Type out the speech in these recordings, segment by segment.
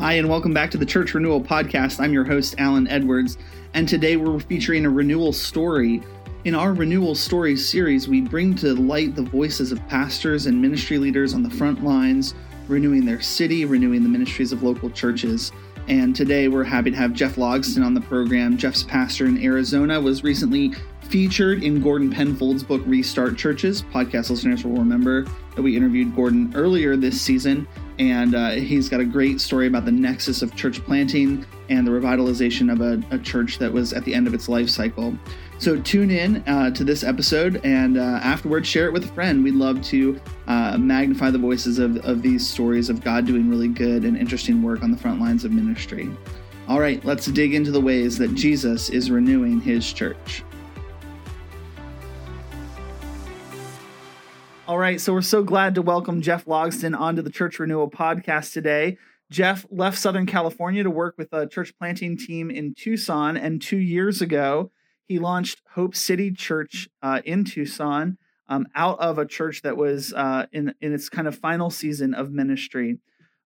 Hi, and welcome back to the Church Renewal Podcast. I'm your host, Allan Edwards, and today we're featuring a renewal story. In our Renewal Stories series, we bring to light the voices of pastors and ministry leaders on the front lines, renewing their city, renewing the ministries of local churches. And today we're happy to have Jeff Logsdon on the program. Jeff's pastor in Arizona was recently featured in Gordon Penfold's book Restart Churches. Podcast listeners will remember that we interviewed Gordon earlier this season, and uh, he's got a great story about the nexus of church planting and the revitalization of a, a church that was at the end of its life cycle. So tune in uh, to this episode and uh, afterwards share it with a friend. We'd love to uh, magnify the voices of, of these stories of God doing really good and interesting work on the front lines of ministry. All right, let's dig into the ways that Jesus is renewing his church. Right, so we're so glad to welcome Jeff Logsdon onto the Church Renewal podcast today. Jeff left Southern California to work with a church planting team in Tucson, and two years ago, he launched Hope City Church uh, in Tucson um, out of a church that was uh, in, in its kind of final season of ministry.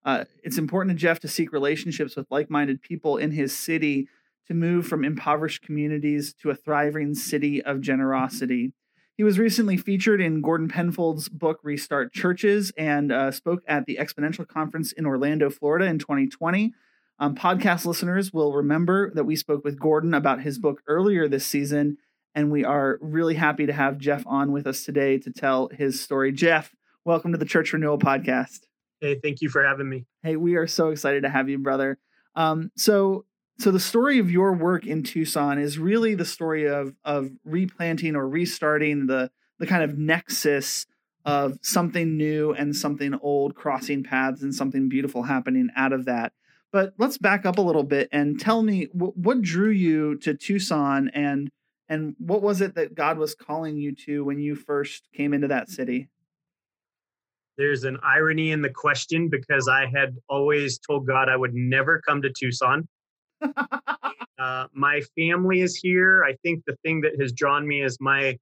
Uh, it's important to Jeff to seek relationships with like minded people in his city to move from impoverished communities to a thriving city of generosity. He was recently featured in Gordon Penfold's book Restart Churches and uh, spoke at the Exponential Conference in Orlando, Florida in 2020. Um, podcast listeners will remember that we spoke with Gordon about his book earlier this season, and we are really happy to have Jeff on with us today to tell his story. Jeff, welcome to the Church Renewal Podcast. Hey, thank you for having me. Hey, we are so excited to have you, brother. Um, so, so the story of your work in Tucson is really the story of of replanting or restarting the the kind of nexus of something new and something old crossing paths and something beautiful happening out of that. But let's back up a little bit and tell me what, what drew you to Tucson and and what was it that God was calling you to when you first came into that city? There's an irony in the question because I had always told God I would never come to Tucson. Uh, my family is here. I think the thing that has drawn me is my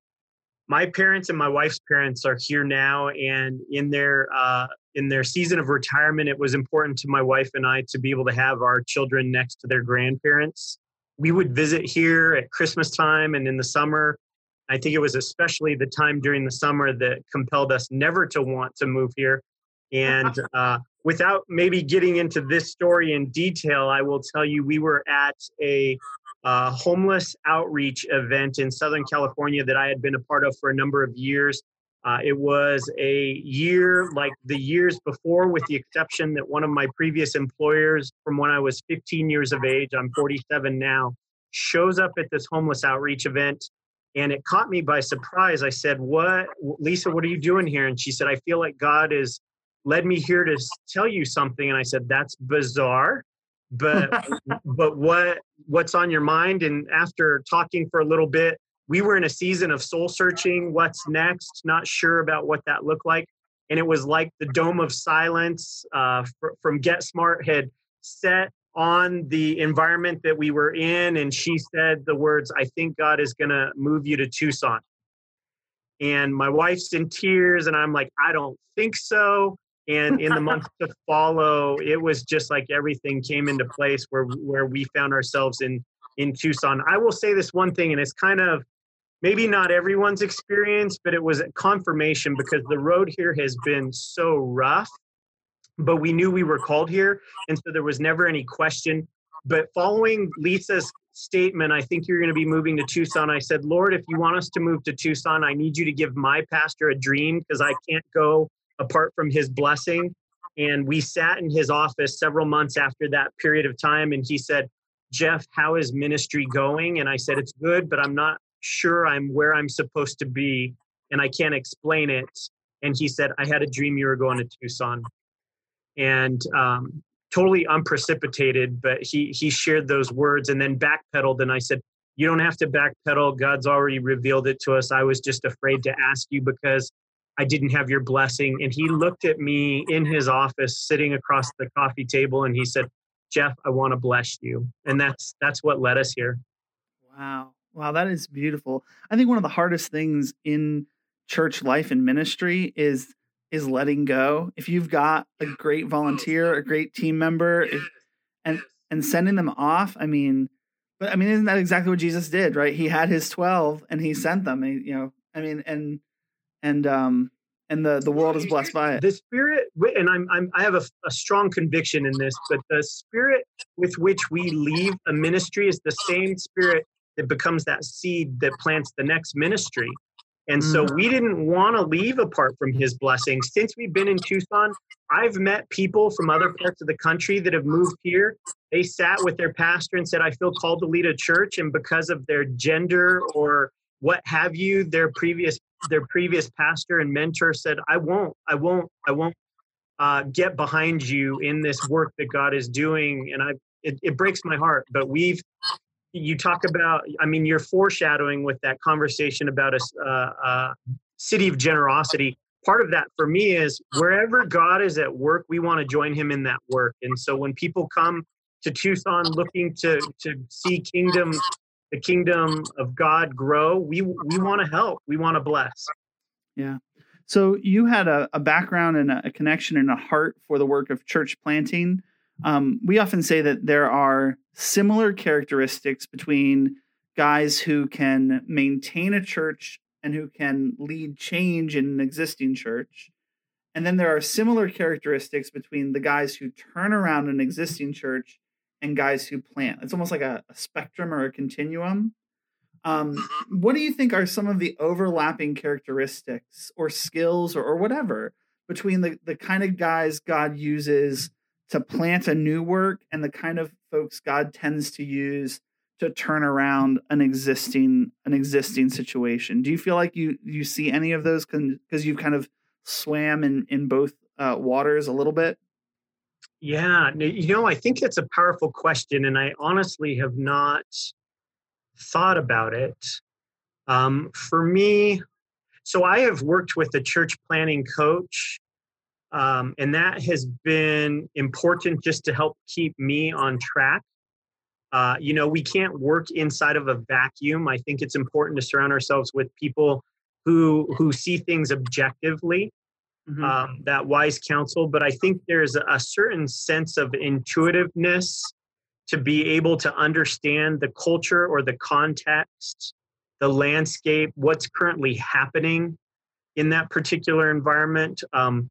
my parents and my wife's parents are here now, and in their uh, in their season of retirement, it was important to my wife and I to be able to have our children next to their grandparents. We would visit here at Christmas time and in the summer. I think it was especially the time during the summer that compelled us never to want to move here. And uh, without maybe getting into this story in detail, I will tell you we were at a uh, homeless outreach event in Southern California that I had been a part of for a number of years. Uh, it was a year like the years before, with the exception that one of my previous employers from when I was 15 years of age, I'm 47 now, shows up at this homeless outreach event. And it caught me by surprise. I said, What, Lisa, what are you doing here? And she said, I feel like God is led me here to tell you something and i said that's bizarre but but what what's on your mind? And after talking for a little bit we were in a season of soul searching what's next not sure about what that looked like and it was like the dome of silence uh, from get smart had set on the environment that we were in and she said the words i think god is going to move you to tucson. And my wife's in tears and i'm like i don't think so and in the months to follow it was just like everything came into place where where we found ourselves in in tucson. I will say this one thing and it's kind of maybe not everyone's experience but it was a confirmation because the road here has been so rough but we knew we were called here and so there was never any question. But following lisa's statement i think you're going to be moving to tucson i said lord if you want us to move to tucson i need you to give my pastor a dream because i can't go apart from his blessing. And we sat in his office several months after that period of time. And he said, Jeff, how is ministry going? And I said, It's good, but I'm not sure I'm where I'm supposed to be. And I can't explain it. And he said, I had a dream you were going to Tucson. And um, totally unprecipitated, but he, he shared those words and then backpedaled. And I said, You don't have to backpedal. God's already revealed it to us. I was just afraid to ask you because I didn't have your blessing. And he looked at me in his office, sitting across the coffee table, and he said, Jeff, I want to bless you. And that's that's what led us here. Wow. Wow, that is beautiful. I think one of the hardest things in church life and ministry is is letting go. If you've got a great volunteer, a great team member, if, and and sending them off. I mean, but I mean, isn't that exactly what Jesus did? Right? He had his twelve, and he sent them. You know, I mean, and and um and the the world is blessed by it. The spirit, and I'm, I'm I have a, a strong conviction in this, but the spirit with which we leave a ministry is the same spirit that becomes that seed that plants the next ministry. And so mm-hmm. we didn't want to leave apart from his blessings. Since we've been in Tucson, I've met people from other parts of the country that have moved here. They sat with their pastor and said, I feel called to lead a church. And because of their gender or what have you, their previous their previous pastor and mentor said, I won't, I won't, I won't uh, get behind you in this work that God is doing. And I it, it breaks my heart. But we've you talk about i mean you're foreshadowing with that conversation about a, uh, a, city of generosity part of that for me is wherever god is at work we want to join him in that work and so when people come to tucson looking to to see kingdom the kingdom of god grow we we want to help we want to bless. Yeah. So you had a, a background and a, a connection and a heart for the work of church planting. Um, we often say that there are similar characteristics between guys who can maintain a church and who can lead change in an existing church. And then there are similar characteristics between the guys who turn around an existing church and guys who plant. It's almost like a, a spectrum or a continuum. Um, mm-hmm. what do you think are some of the overlapping characteristics or skills or, or whatever between the, the kind of guys God uses to plant a new work and the kind of folks God tends to use to turn around an existing an existing situation. Do you feel like you you see any of those because you've kind of swam in in both uh, waters a little bit? Yeah, you know, I think it's a powerful question, and I honestly have not thought about it. Um, for me, so I have worked with a church planting coach um, and that has been important just to help keep me on track. Uh, you know, we can't work inside of a vacuum. I think it's important to surround ourselves with people who who see things objectively. Mm-hmm. Um, that wise counsel, but I think there's a, certain sense of intuitiveness to be able to understand the culture or the context, the landscape, what's currently happening in that particular environment. Um,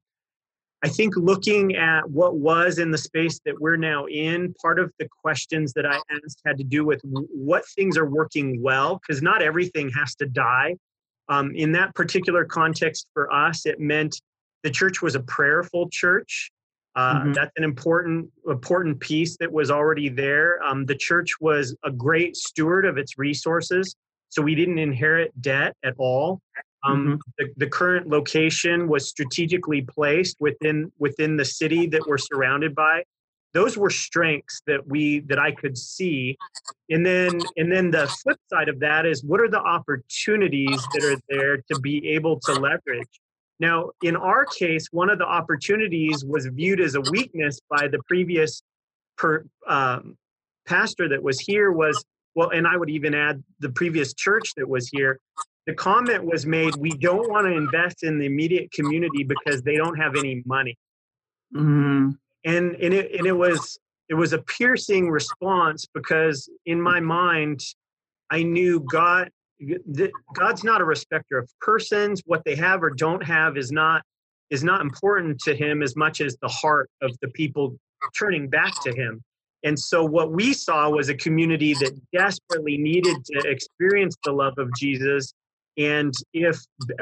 I think looking at what was in the space that we're now in, part of the questions that I asked had to do with what things are working well, because not everything has to die. Um, in that particular context for us, it meant the church was a prayerful church. Uh, mm-hmm. That's an important important piece that was already there. Um, the church was a great steward of its resources, so we didn't inherit debt at all. Um, mm-hmm. the, the current location was strategically placed within within the city that we're surrounded by. Those were strengths that we that I could see, and then and then the flip side of that is what are the opportunities that are there to be able to leverage. Now, in our case, one of the opportunities was viewed as a weakness by the previous per, um, pastor that was here was well, and I would even add the previous church that was here the comment was made we don't want to invest in the immediate community because they don't have any money mm-hmm. and and it, and it was it was a piercing response because in my mind i knew god god's not a respecter of persons what they have or don't have is not is not important to him as much as the heart of the people turning back to him and so what we saw was a community that desperately needed to experience the love of jesus and if,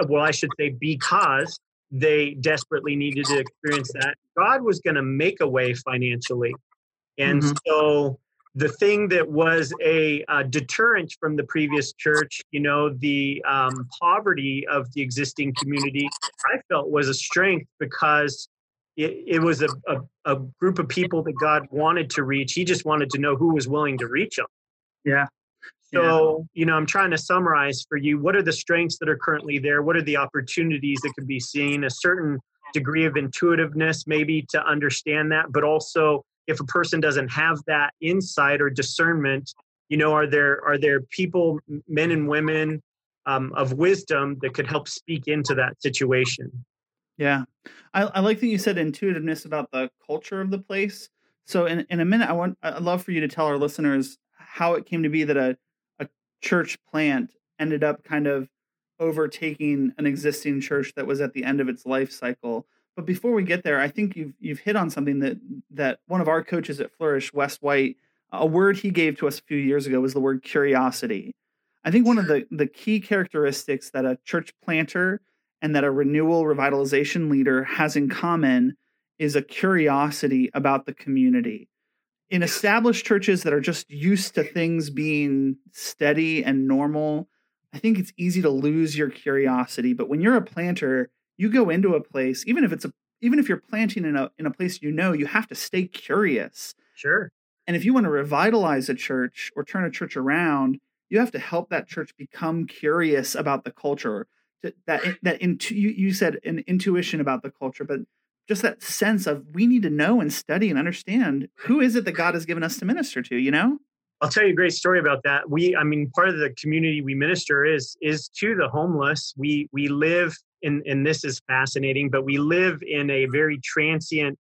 well, I should say, because they desperately needed to experience that, God was going to make a way financially. And mm-hmm. so the thing that was a, a, deterrent from the previous church, you know, the um, poverty of the existing community, I felt was a strength because it, it was a, a, a, group of people that God wanted to reach. He just wanted to know who was willing to reach them. Yeah. So, yeah. you know, I'm trying to summarize for you what are the strengths that are currently there? What are the opportunities that could be seen? A certain degree of intuitiveness, maybe to understand that, but also if a person doesn't have that insight or discernment, you know, are there are there people, men and women um, of wisdom that could help speak into that situation? Yeah, I, I like that you said intuitiveness about the culture of the place. So in, in a minute, I want I'd love for you to tell our listeners how it came to be that a, a church plant ended up kind of overtaking an existing church that was at the end of its life cycle. But before we get there, I think you've you've hit on something that that one of our coaches at Flourish, Wes White, a word he gave to us a few years ago was the word curiosity. I think one of the, the key characteristics that a church planter and that a renewal revitalization leader has in common is a curiosity about the community. In established churches that are just used to things being steady and normal, I think it's easy to lose your curiosity. But when you're a planter, you go into a place, even if it's a even if you're planting in a in a place you know, you have to stay curious. Sure. And if you want to revitalize a church or turn a church around, you have to help that church become curious about the culture. That that intu- you, you said an intuition about the culture, but just that sense of we need to know and study and understand who is it that God has given us to minister to, you know? I'll tell you a great story about that. We, I mean, part of the community we minister is is to the homeless. We we live in, and this is fascinating, but we live in a very transient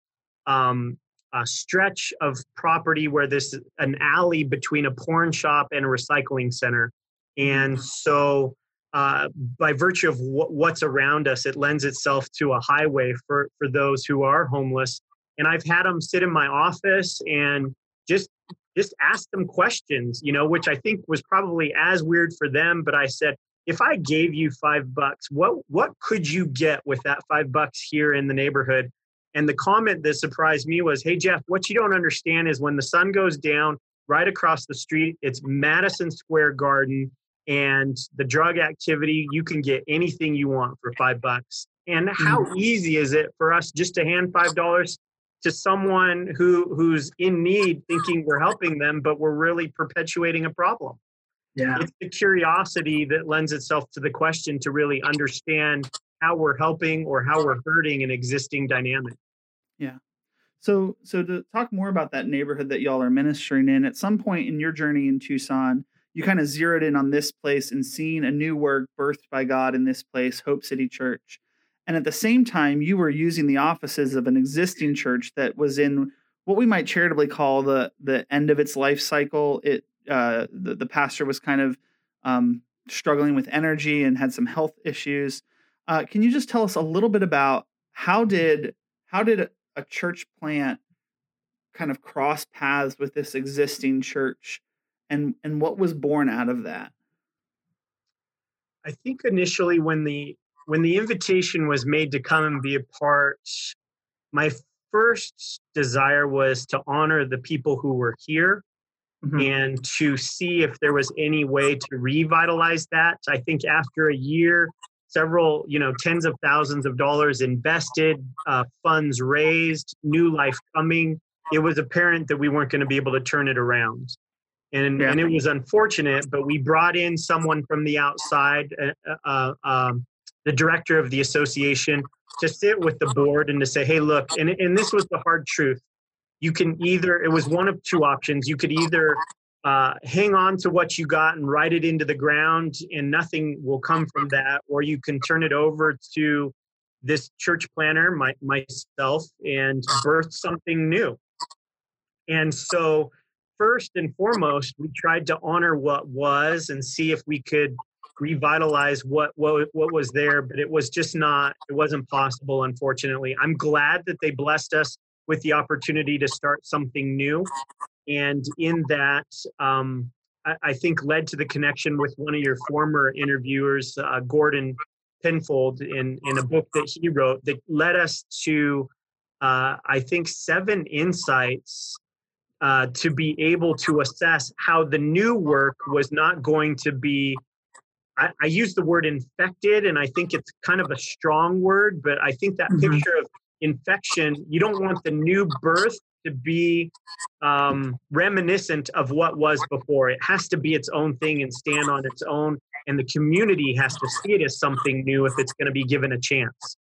um, uh, stretch of property where there's an alley between a porn shop and a recycling center, and mm-hmm. so uh, by virtue of w- what's around us, it lends itself to a highway for for those who are homeless. And I've had them sit in my office and just just ask them questions, you know, which I think was probably as weird for them. But I said, if I gave you five bucks, what what could you get with that five bucks here in the neighborhood? And the comment that surprised me was, "Hey Jeff, what you don't understand is when the sun goes down right across the street, it's Madison Square Garden and the drug activity you can get anything you want for five bucks and how mm-hmm. easy is it for us just to hand five dollars to someone who who's in need thinking we're helping them but we're really perpetuating a problem yeah it's the curiosity that lends itself to the question to really understand how we're helping or how we're hurting an existing dynamic yeah so so to talk more about that neighborhood that y'all are ministering in at some point in your journey in tucson you kind of zeroed in on this place and seeing a new work birthed by God in this place, Hope City Church. And at the same time, you were using the offices of an existing church that was in what we might charitably call the the end of its life cycle. It uh, the, the pastor was kind of um, struggling with energy and had some health issues. Uh, can you just tell us a little bit about how did how did a church plant kind of cross paths with this existing church and and what was born out of that i think initially when the when the invitation was made to come and be a part my first desire was to honor the people who were here mm-hmm. and to see if there was any way to revitalize that i think after a year several you know tens of thousands of dollars invested uh, funds raised new life coming it was apparent that we weren't going to be able to turn it around and yeah. and it was unfortunate. But we brought in someone from the outside, uh, uh, um, the director of the association, to sit with the board and to say, "Hey, look," and and this was the hard truth. You can either it was one of two options. You could either uh, hang on to what you got and write it into the ground, and nothing will come from that, or you can turn it over to this church planter, my, myself, and birth something new. And so first and foremost, we tried to honor what was and see if we could revitalize what what what was there, but it was just not. It wasn't possible, unfortunately. I'm glad that they blessed us with the opportunity to start something new, and in that. Um, I, I think led to the connection with one of your former interviewers, uh, Gordon Penfold, in, in a book that he wrote that led us to, uh, I think, seven insights uh, to be able to assess how the new work was not going to be. I, I, use the word infected, and I think it's kind of a strong word, but I think that mm-hmm. picture of infection, you don't want the new birth to be um, reminiscent of what was before. It has to be its own thing and stand on its own, and the community has to see it as something new if it's going to be given a chance.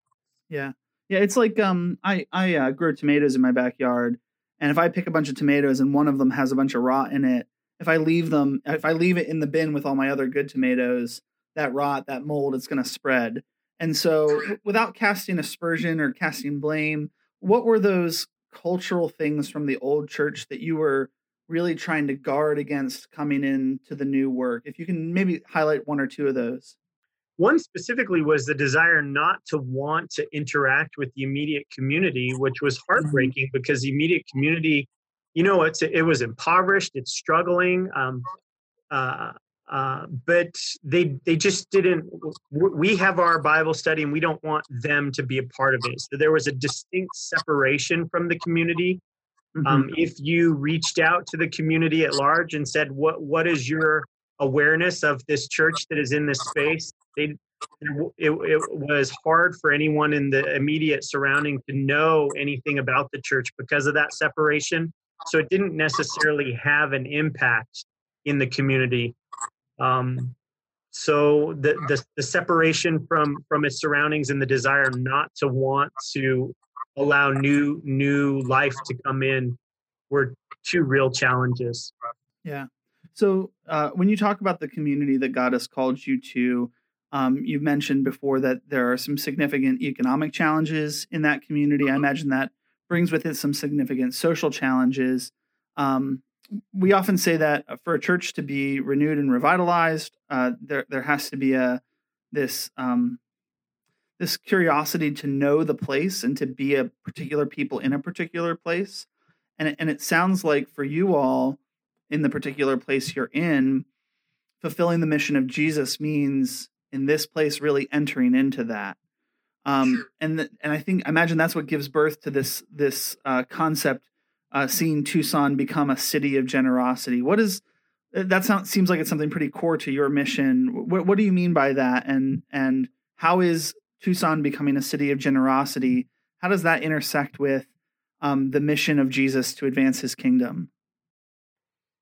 Yeah, yeah. It's like um, I I uh, grow tomatoes in my backyard, and if I pick a bunch of tomatoes and one of them has a bunch of rot in it, if I leave them, if I leave it in the bin with all my other good tomatoes, that rot, that mold, it's going to spread. And so, without casting aspersion or casting blame, what were those cultural things from the old church that you were really trying to guard against coming into the new work? If you can maybe highlight one or two of those. One specifically was the desire not to want to interact with the immediate community, which was mm-hmm. heartbreaking because the immediate community, you know, it's it was impoverished, it's struggling. Um, uh, uh, but they they just didn't. We have our Bible study, and we don't want them to be a part of it. So there was a distinct separation from the community. Mm-hmm. Um, if you reached out to the community at large and said, "What what is your awareness of this church that is in this space?" They it, it was hard for anyone in the immediate surrounding to know anything about the church because of that separation. So it didn't necessarily have an impact in the community. Um, so the, the, the separation from from its surroundings and the desire not to want to allow new new life to come in were two real challenges. Yeah. So uh, when you talk about the community that God has called you to, um, you've mentioned before that there are some significant economic challenges in that community. I imagine that brings with it some significant social challenges. Um, we often say that for a church to be renewed and revitalized, uh, there there has to be a this um, this curiosity to know the place and to be a particular people in a particular place. And it, and it sounds like for you all in the particular place you're in, fulfilling the mission of Jesus means in this place really entering into that. Um, and the, and I think I imagine that's what gives birth to this this uh, concept uh, seeing Tucson become a city of generosity. What is uh, that? Sound, seems like it's something pretty core to your mission. What, what do you mean by that? And and how is Tucson becoming a city of generosity? How does that intersect with um, the mission of Jesus to advance His kingdom?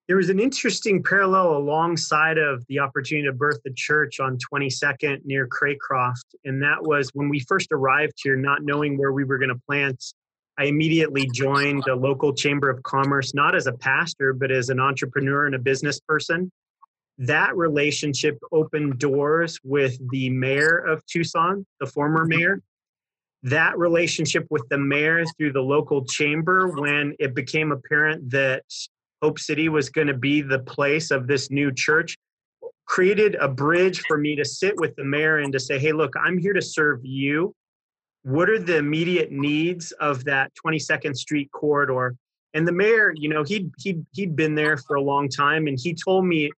There was an interesting parallel alongside of the opportunity to birth the church on 22nd near Craycroft, and that was when we first arrived here, not knowing where we were going to plant I immediately joined a local chamber of commerce, not as a pastor, but as an entrepreneur and a business person. That relationship opened doors with the mayor of Tucson, the former mayor. That relationship with the mayor through the local chamber, when it became apparent that Hope City was going to be the place of this new church, created a bridge for me to sit with the mayor and to say, hey, look, I'm here to serve you what are the immediate needs of that 22nd Street corridor? And the mayor, you know, he'd he'd he'd been there for a long time, and he told me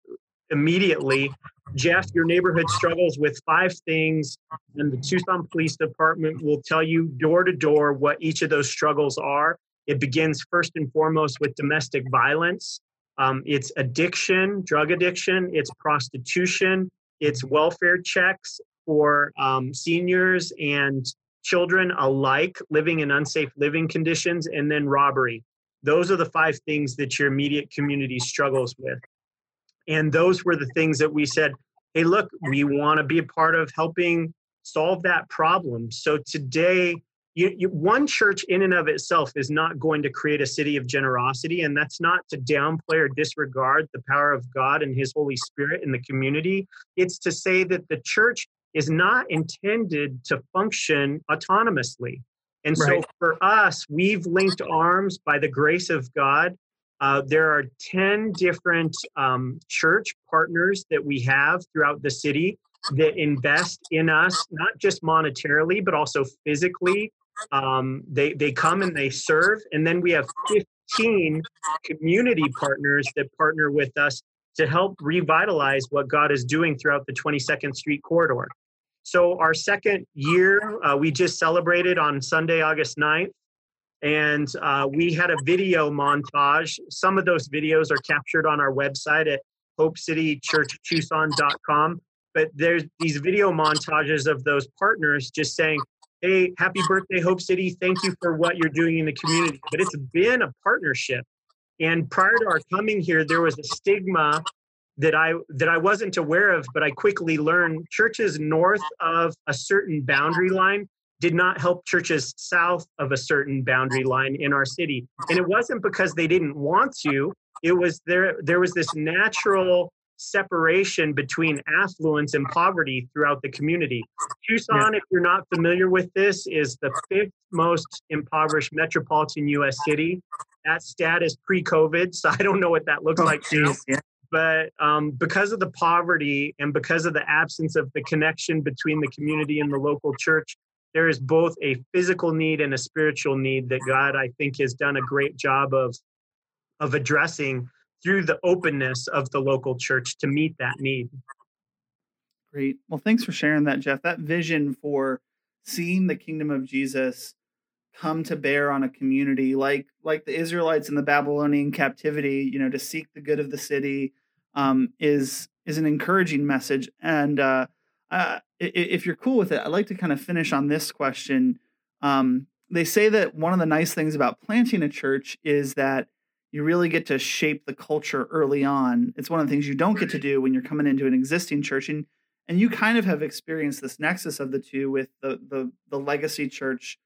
immediately, Jeff, your neighborhood struggles with five things, and the Tucson Police Department will tell you door to door what each of those struggles are. It begins first and foremost with domestic violence. Um, it's addiction, drug addiction. It's prostitution. It's welfare checks for um, seniors and children alike living in unsafe living conditions, and then robbery. Those are the five things that your immediate community struggles with. And those were the things that we said, hey, look, we want to be a part of helping solve that problem. So today, you, you, one church in and of itself is not going to create a city of generosity. And that's not to downplay or disregard the power of God and His Holy Spirit in the community. It's to say that the church is not intended to function autonomously. And right. so for us, we've linked arms by the grace of God. Uh, there are 10 different um, church partners that we have throughout the city that invest in us, not just monetarily, but also physically. Um, they, they come and they serve. And then we have 15 community partners that partner with us to help revitalize what God is doing throughout the 22nd Street corridor. So, our second year, uh, we just celebrated on Sunday, August 9th, and uh, we had a video montage. Some of those videos are captured on our website at hopecitychurchtucson.com. But there's these video montages of those partners just saying, Hey, happy birthday, Hope City. Thank you for what you're doing in the community. But it's been a partnership. And prior to our coming here, there was a stigma that I that I wasn't aware of, but I quickly learned churches north of a certain boundary line did not help churches south of a certain boundary line in our city. And it wasn't because they didn't want to. It was there there was this natural separation between affluence and poverty throughout the community. Tucson, yeah. if you're not familiar with this, is the fifth most impoverished metropolitan US city. That stat is pre COVID, so I don't know what that looks oh, like geez, now. Yeah. But um, because of the poverty and because of the absence of the connection between the community and the local church, there is both a physical need and a spiritual need that God, I think, has done a great job of of addressing through the openness of the local church to meet that need. Great. Well, thanks for sharing that, Jeff. That vision for seeing the kingdom of Jesus come to bear on a community like like the Israelites in the Babylonian captivity, you know, to seek the good of the city um, is is an encouraging message. And uh, uh, if you're cool with it, I'd like to kind of finish on this question. Um, they say that one of the nice things about planting a church is that you really get to shape the culture early on. It's one of the things you don't get to do when you're coming into an existing church. And and you kind of have experienced this nexus of the two with the the the legacy church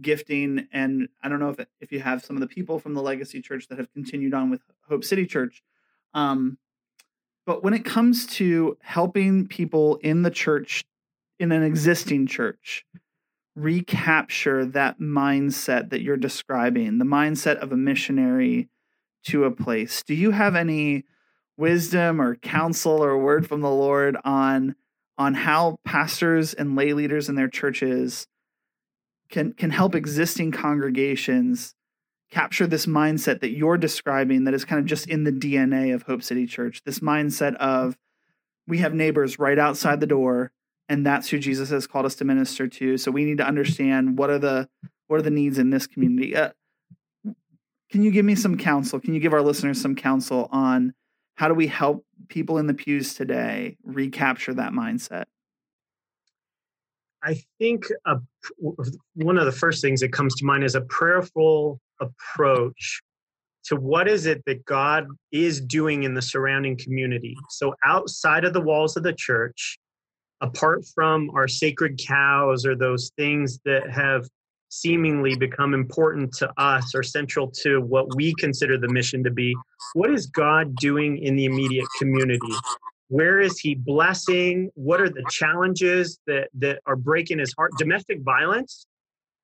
gifting and I don't know if if you have some of the people from the legacy church that have continued on with Hope City Church. Um, but when it comes to helping people in the church in an existing church recapture that mindset that you're describing, the mindset of a missionary to a place. Do you have any wisdom or counsel or word from the Lord on on how pastors and lay leaders in their churches can can help existing congregations capture this mindset that you're describing that is kind of just in the DNA of Hope City Church. This mindset of we have neighbors right outside the door and that's who Jesus has called us to minister to. So we need to understand what are the what are the needs in this community. Uh, can you give me some counsel? Can you give our listeners some counsel on how do we help people in the pews today recapture that mindset? I think a, one of the first things that comes to mind is a prayerful approach to what is it that God is doing in the surrounding community. So, outside of the walls of the church, apart from our sacred cows or those things that have seemingly become important to us or central to what we consider the mission to be, what is God doing in the immediate community? Where is he blessing? What are the challenges that, that are breaking his heart? Domestic violence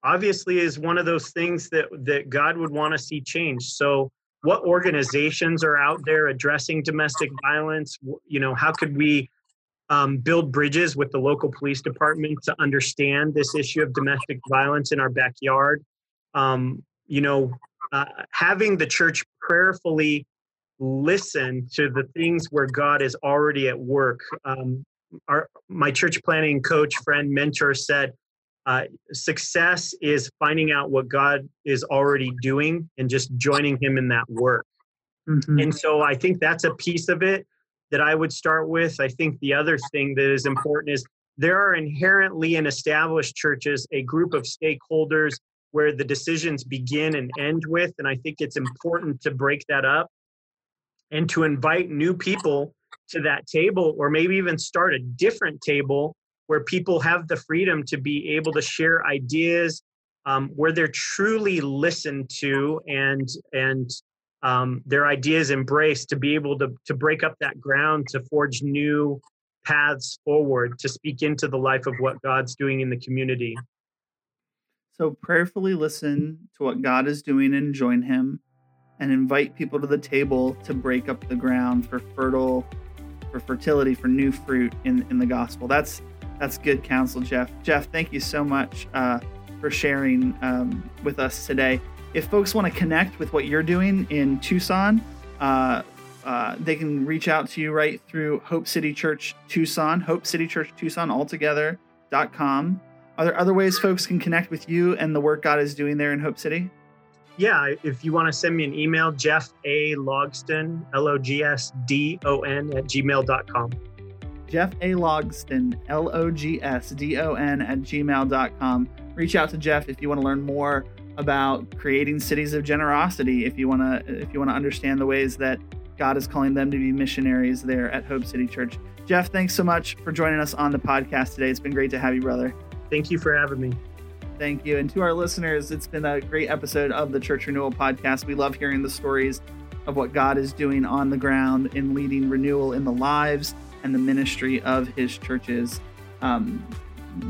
obviously is one of those things that, that God would want to see change. So what organizations are out there addressing domestic violence? You know, how could we um, build bridges with the local police department to understand this issue of domestic violence in our backyard. Um, you know, uh, having the church prayerfully listen to the things where God is already at work. Um, our, my church planting coach, friend, mentor said, uh, success is finding out what God is already doing and just joining Him in that work. Mm-hmm. And so I think that's a piece of it that I would start with. I think the other thing that is important is there are inherently in established churches a group of stakeholders where the decisions begin and end with. And I think it's important to break that up and to invite new people to that table, or maybe even start a different table where people have the freedom to be able to share ideas, um, where they're truly listened to and and um, their ideas embraced to be able to, to break up that ground to forge new paths forward to speak into the life of what god's doing in the community. So prayerfully listen to what god is doing and join him and invite people to the table to break up the ground for fertile for fertility for new fruit in in the gospel that's that's good counsel jeff jeff thank you so much uh, for sharing um, with us today if folks want to connect with what you're doing in Tucson, uh, uh, they can reach out to you right through Hope City Church Tucson, Hope City Church Tucson altogether.com. Are there other ways folks can connect with you and the work God is doing there in Hope City? Yeah, if you want to send me an email, Jeff A. Logsdon, L O G S D O N, at gmail.com. Jeff A. Logsdon, L O G S D O N, at gmail.com. Reach out to Jeff if you want to learn more about creating cities of generosity if you want to if you want to understand the ways that God is calling them to be missionaries there at Hope City Church. Jeff, thanks so much for joining us on the podcast today. It's been great to have you, brother. Thank you for having me. Thank you. And to our listeners, it's been a great episode of the Church Renewal podcast. We love hearing the stories of what God is doing on the ground in leading renewal in the lives and the ministry of his churches. Um,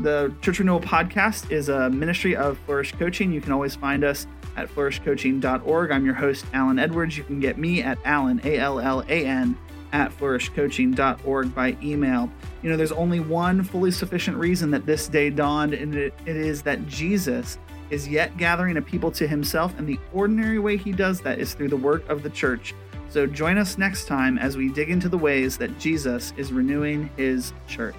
the Church Renewal Podcast is a ministry of Flourish Coaching. You can always find us at flourishcoaching.org. I'm your host, Allan Edwards. You can get me at Allan, A L L A N, at flourishcoaching.org by email. You know, there's only one fully sufficient reason that this day dawned, and it, it is that Jesus is yet gathering a people to himself, and the ordinary way he does that is through the work of the church. So join us next time as we dig into the ways that Jesus is renewing his church.